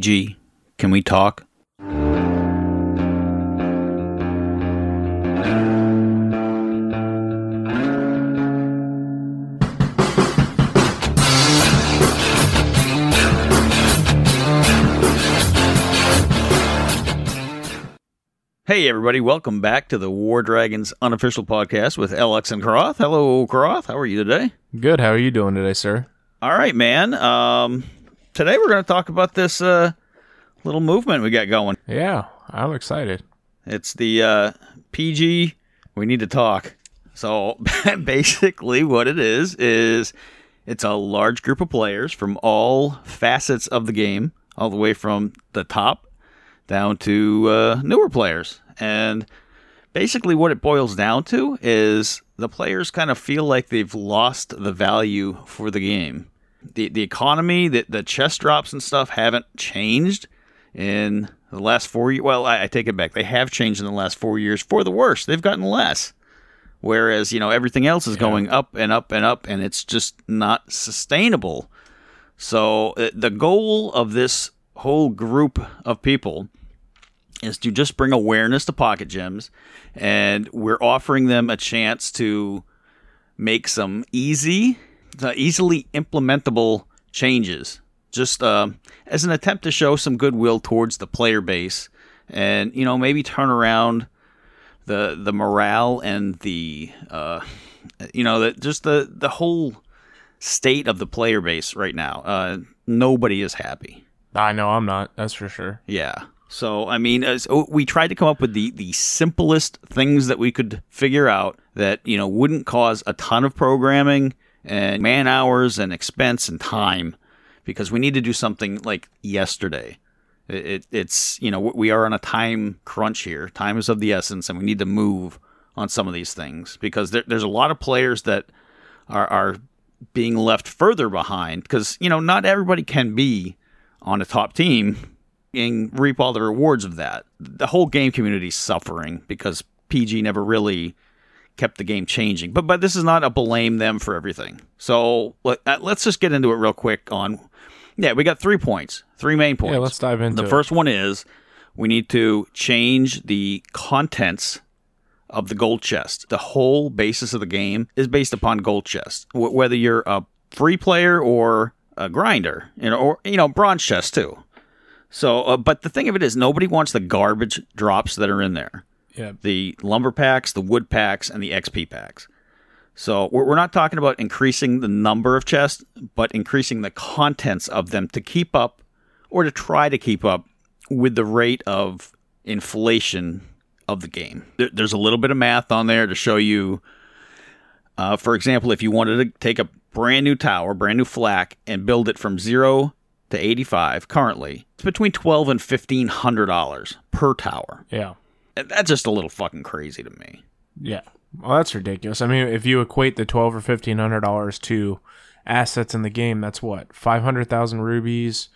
Can we talk? Hey, everybody, welcome back to the War Dragons unofficial podcast with LX and Karoth. Hello, Karoth. How are you today? Good. How are you doing today, sir? All right, man. Um, today we're going to talk about this uh, little movement we got going. Yeah, I'm excited. It's the uh, PG. We need to talk. So basically, what it is is it's a large group of players from all facets of the game, all the way from the top down to uh, newer players. And basically, what it boils down to is the players kind of feel like they've lost the value for the game. The, the economy, the, the chest drops and stuff haven't changed in the last four years. Well, I, I take it back. They have changed in the last four years for the worse. They've gotten less. Whereas, you know, everything else is going up and up and up, and it's just not sustainable. So, uh, the goal of this whole group of people is to just bring awareness to pocket gems and we're offering them a chance to make some easy uh, easily implementable changes just uh, as an attempt to show some goodwill towards the player base and you know maybe turn around the the morale and the uh, you know the, just the the whole state of the player base right now uh, nobody is happy I know I'm not. That's for sure. yeah. So I mean, as, oh, we tried to come up with the the simplest things that we could figure out that you know wouldn't cause a ton of programming and man hours and expense and time, because we need to do something like yesterday. It, it, it's you know we are on a time crunch here. Time is of the essence, and we need to move on some of these things because there, there's a lot of players that are, are being left further behind because you know not everybody can be on a top team and reap all the rewards of that. The whole game community is suffering because PG never really kept the game changing. But but this is not a blame them for everything. So let, uh, let's just get into it real quick. On yeah, we got three points, three main points. Yeah, let's dive into the it. first one is we need to change the contents of the gold chest. The whole basis of the game is based upon gold chest. Wh- whether you're a free player or a grinder, you know, or you know, bronze chest too. So, uh, but the thing of it is, nobody wants the garbage drops that are in there. Yeah. The lumber packs, the wood packs, and the XP packs. So we're, we're not talking about increasing the number of chests, but increasing the contents of them to keep up, or to try to keep up with the rate of inflation of the game. There, there's a little bit of math on there to show you. Uh, for example, if you wanted to take a brand new tower, brand new flak, and build it from zero to 85 currently, it's between 12 and 1500 dollars per tower. Yeah. And That's just a little fucking crazy to me. Yeah. Well, that's ridiculous. I mean, if you equate the twelve or fifteen hundred dollars to assets in the game, that's what five hundred thousand rubies,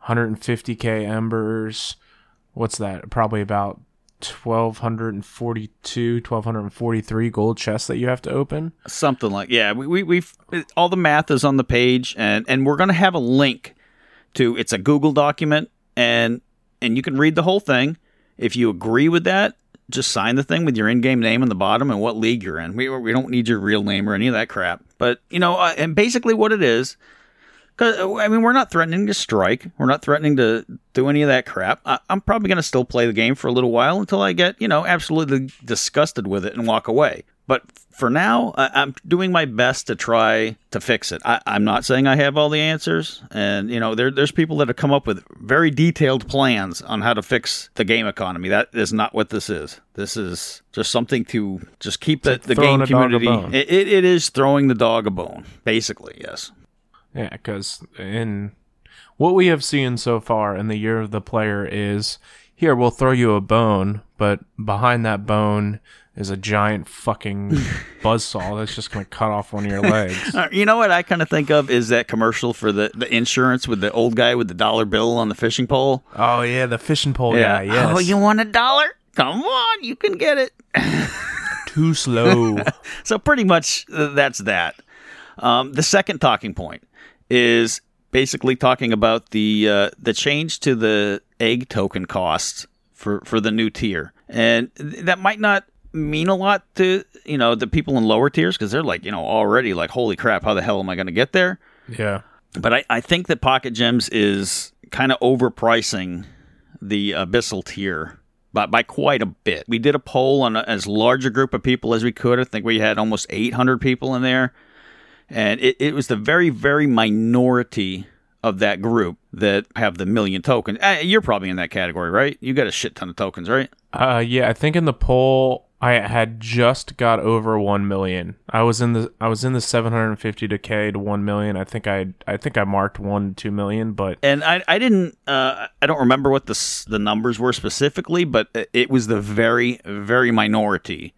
hundred and fifty k embers. What's that? Probably about 1242 1243 gold chests that you have to open Something like yeah, we, we we've all the math is on the page, and and we're gonna have a link to it's a Google document, and and you can read the whole thing. If you agree with that, just sign the thing with your in-game name on the bottom and what league you're in. We we don't need your real name or any of that crap. But you know, uh, and basically what it is. Cause I mean, we're not threatening to strike. We're not threatening to do any of that crap. I, I'm probably going to still play the game for a little while until I get, you know, absolutely disgusted with it and walk away. But for now, I, I'm doing my best to try to fix it. I, I'm not saying I have all the answers, and you know, there, there's people that have come up with very detailed plans on how to fix the game economy. That is not what this is. This is just something to just keep the, the game a dog a community. It, it, it is throwing the dog a bone, basically. Yes. Yeah, because in what we have seen so far in the year of the player is here we'll throw you a bone, but behind that bone is a giant fucking buzzsaw that's just gonna cut off one of your legs. Uh, you know what I kind of think of is that commercial for the, the insurance with the old guy with the dollar bill on the fishing pole. oh yeah, the fishing pole guy. Yes. Oh, you want a dollar? Come on, you can get it. too slow. So pretty much uh, that's that. Um, the second talking point is basically talking about the uh, the change to the egg token cost for for the new tier, and that might not mean a lot to you know the people in lower tiers because they're like you know already like holy crap how the hell am I going to get there? Yeah. But I, I think that Pocket Gems is kind of overpricing the Abyssal tier by, by quite a bit. We did a poll on a, as large a group of people as we could. I think we had almost 800 people in there. And it, it was the very, very minority of that group that have the million tokens. Uh, you're probably in that category, right? You got a shit ton of tokens, right? Uh, yeah, I think in the poll I had just got over one million. I was in the I was in the seven hundred and fifty to K to one million. I think I I think I marked one two million, but And I, I didn't uh, I don't remember what the the numbers were specifically, but it was the very very minority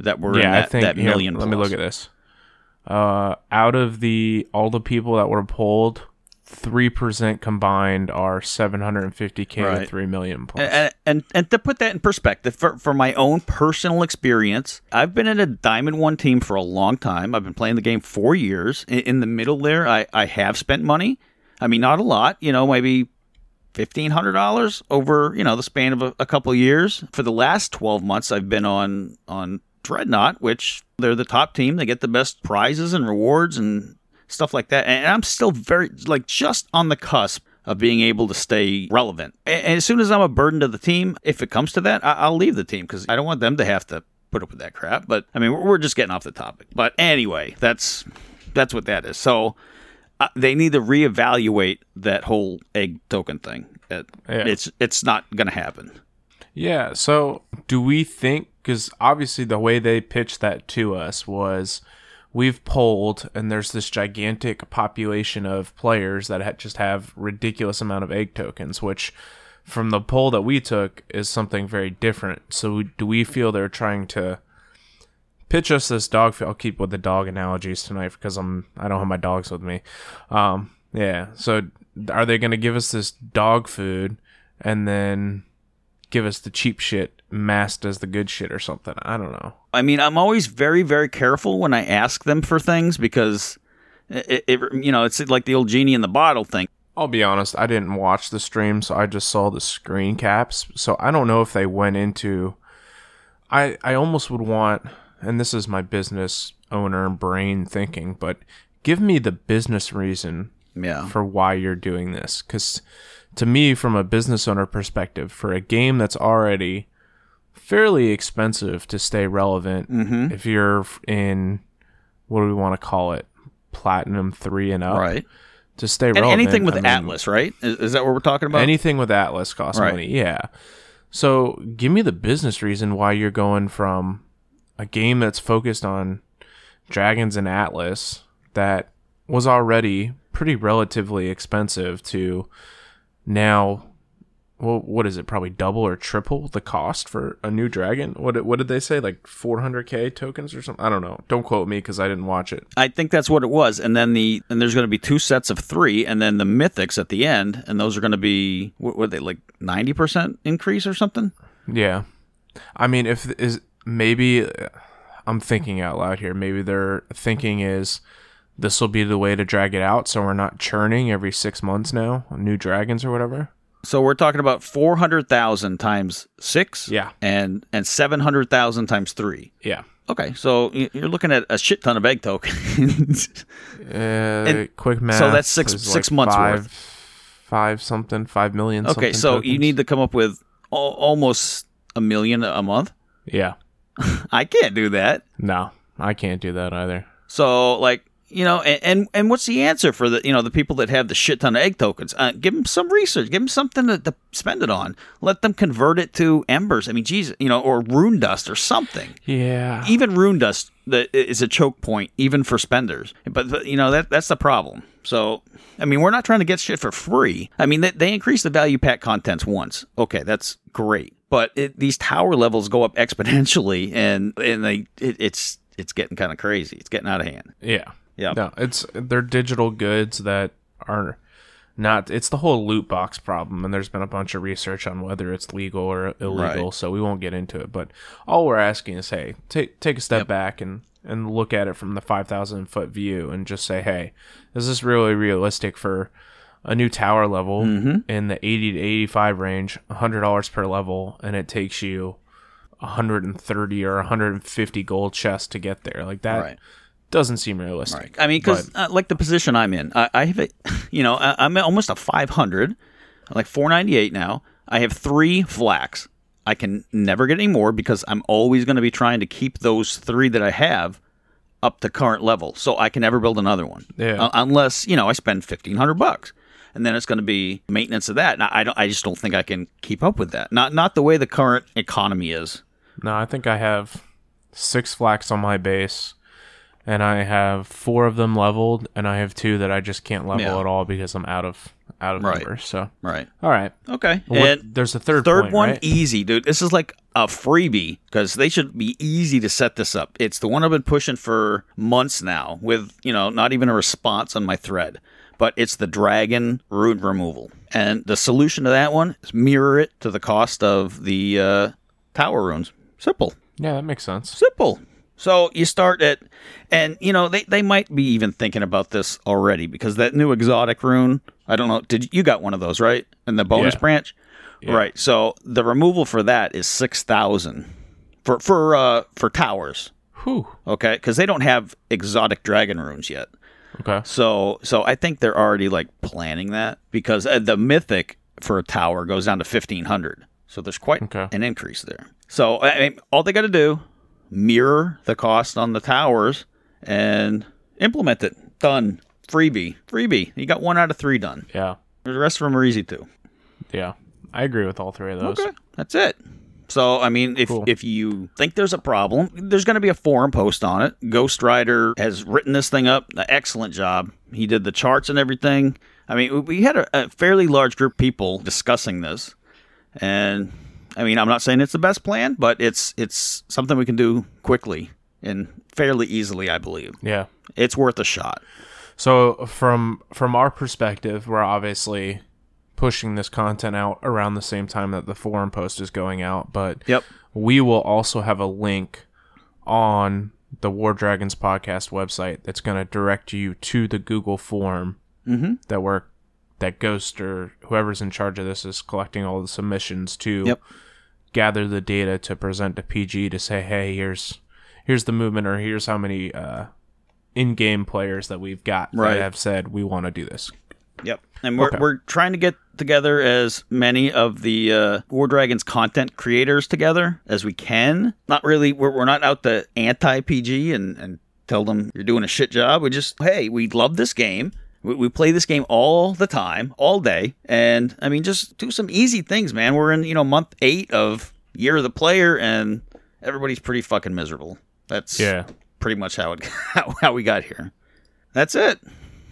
that were in yeah, that, I think that here, million. Let me look at this. Uh, out of the all the people that were polled, three percent combined are seven hundred and fifty K to three million plus. and, and and to put that in perspective, for, for my own personal experience, I've been in a Diamond One team for a long time. I've been playing the game four years. In, in the middle there, I, I have spent money. I mean, not a lot. You know, maybe fifteen hundred dollars over you know the span of a, a couple of years. For the last twelve months, I've been on on Dreadnought, which they're the top team. They get the best prizes and rewards and stuff like that. And I'm still very like just on the cusp of being able to stay relevant. And as soon as I'm a burden to the team, if it comes to that, I- I'll leave the team because I don't want them to have to put up with that crap. But I mean, we're we're just getting off the topic. But anyway, that's that's what that is. So uh, they need to reevaluate that whole egg token thing. It, Yeah. It's it's not going to happen. Yeah. So, do we think? Because obviously, the way they pitched that to us was, we've polled, and there's this gigantic population of players that ha- just have ridiculous amount of egg tokens, which, from the poll that we took, is something very different. So, do we feel they're trying to pitch us this dog? I'll keep with the dog analogies tonight because I'm I don't have my dogs with me. Um, yeah. So, are they going to give us this dog food, and then give us the cheap shit masked as the good shit or something. I don't know. I mean, I'm always very, very careful when I ask them for things because it, it you know, it's like the old genie in the bottle thing. I'll be honest, I didn't watch the stream, so I just saw the screen caps. So I don't know if they went into I I almost would want and this is my business owner brain thinking, but give me the business reason Yeah. for why you're doing this cuz to me from a business owner perspective for a game that's already fairly expensive to stay relevant Mm-hmm. if you're in what do we want to call it platinum 3 and up Right. to stay And relevant anything with I mean, Atlas, right? Is, is that what we're talking about? anything with atlas costs Right. money yeah so give me the business reason why you're going from a game that's focused on dragons and atlas that was already pretty relatively expensive to now well, what is it? Probably double or triple the cost for a new dragon. What did- what did they say? Like 400k tokens or something? I don't know. Don't quote me because I didn't watch it. I think that's what it was. And then the and there's going to be two sets of three, and then the mythics at the end, and those are going to be what were they like ninety percent increase or something? Yeah, I mean, if is maybe I'm thinking out loud here. Maybe their thinking is this will be the way to drag it out, so we're not churning every six months now, new dragons or whatever. So we're talking about four hundred thousand times six, Yeah. and and seven hundred thousand times three. Yeah. Okay, so you're looking at a shit ton of egg tokens. Uh, quick math. So that's six- six like months five, worth. Five something, five million. okay, so you need to come up with al- almost a million a month. Yeah. I can't do that. No, I can't do that either. So like you know, and, and and what's the answer for the you know the people that have the shit ton of egg tokens? Uh, give them some research. Give them something to, to spend it on. Let them convert it to embers. I mean, geez, you know, or rune dust or something. Yeah. Even rune dust that is a choke point, even for spenders. But, but, you know that that's the problem. So I mean, we're not trying to get shit for free. I mean, they, they increase the value pack contents once. Okay, that's great. But it, these tower levels go up exponentially, and and they it, it's it's getting kind of crazy. It's getting out of hand. Yeah. Yeah. No, it's they're digital goods that are not it's the whole loot box problem and there's been a bunch of research on whether it's legal or illegal Right. so we won't get into it but all we're asking is hey take take a step back and and look at it from the 5,000 foot view and just say, hey, is this really realistic for a new tower level mm-hmm. in the 80 to 85 range, $100 per level, and it takes you 130 or 150 gold chests to get there? Like that Right. Doesn't seem realistic. I mean, because uh, like the position I'm in, I, I have a, you know, I, I'm almost a 500, like 498 now. I have three flaks. I can never get any more because I'm always going to be trying to keep those three that I have up to current level, so I can never build another one. Yeah. Uh, unless you know I spend 1500 bucks, and then it's going to be maintenance of that. And I don't. I just don't think I can keep up with that. Not not the way the current economy is. No, I think I have six flaks on my base, and I have four of them leveled, and I have two that I just can't level Yeah. at all because I'm out of out of Right. numbers. So, Right. all right. Okay. What- and there's a third third point, one right? easy dude this is like a freebie because they should be easy to set this up it's the one i've been pushing for months now with you know not even a response on my thread but it's the dragon rune removal and the solution to that one is mirror it to the cost of the uh, tower runes simple yeah, that makes sense. simple so you start at and you know they, they might be even thinking about this already because that new exotic rune i don't know did you, you got one of those right in the bonus Yeah. branch right so the removal for that is 6000 for for uh for towers Whew. okay because they don't have exotic dragon runes yet Okay. so so i think they're already like planning that because uh, the mythic for a tower goes down to 1500 so there's quite Okay. an increase there so I mean, all they got to do mirror the cost on the towers and implement it done freebie freebie you got one out of three done Yeah. the rest of them are easy too Yeah. I agree with all three of those. Okay, that's it. So, I mean, if Cool. if you think there's a problem, there's going to be a forum post on it. Ghost Rider has written this thing up. An excellent job. He did the charts and everything. I mean, we had a, a fairly large group of people discussing this, and I mean, I'm not saying it's the best plan, but it's it's something we can do quickly and fairly easily. I believe Yeah. it's worth a shot. So from from our perspective, we're obviously pushing this content out around the same time that the forum post is going out, but Yep. we will also have a link on the War Dragons podcast website that's going to direct you to the Google form mm-hmm. that we're that Ghost or whoever's in charge of this is collecting all the submissions to Yep. gather the data to present to PG to say, hey, here's here's the movement or here's how many uh, in-game players that we've got Right. that have said we want to do this. Yep. And we're, Okay. we're trying to get together as many of the uh, War Dragons content creators together as we can. Not really, we're, we're not out to anti PG and, and tell them you're doing a shit job. We just, hey, we love this game. We, we play this game all the time, all day. And I mean, just do some easy things, man. We're in, you know, month eight of Year of the Player and everybody's pretty fucking miserable. That's Yeah. pretty much how it how, how we got here. That's it.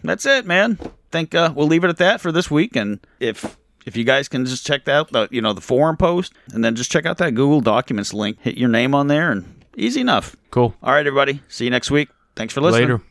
That's it, man. Think uh, we'll leave it at that for this week. And if if you guys can just check out the you know the forum post and then just check out that Google Documents link, hit your name on there, and easy enough. Cool. All right, everybody. See you next week. Thanks for listening. Later.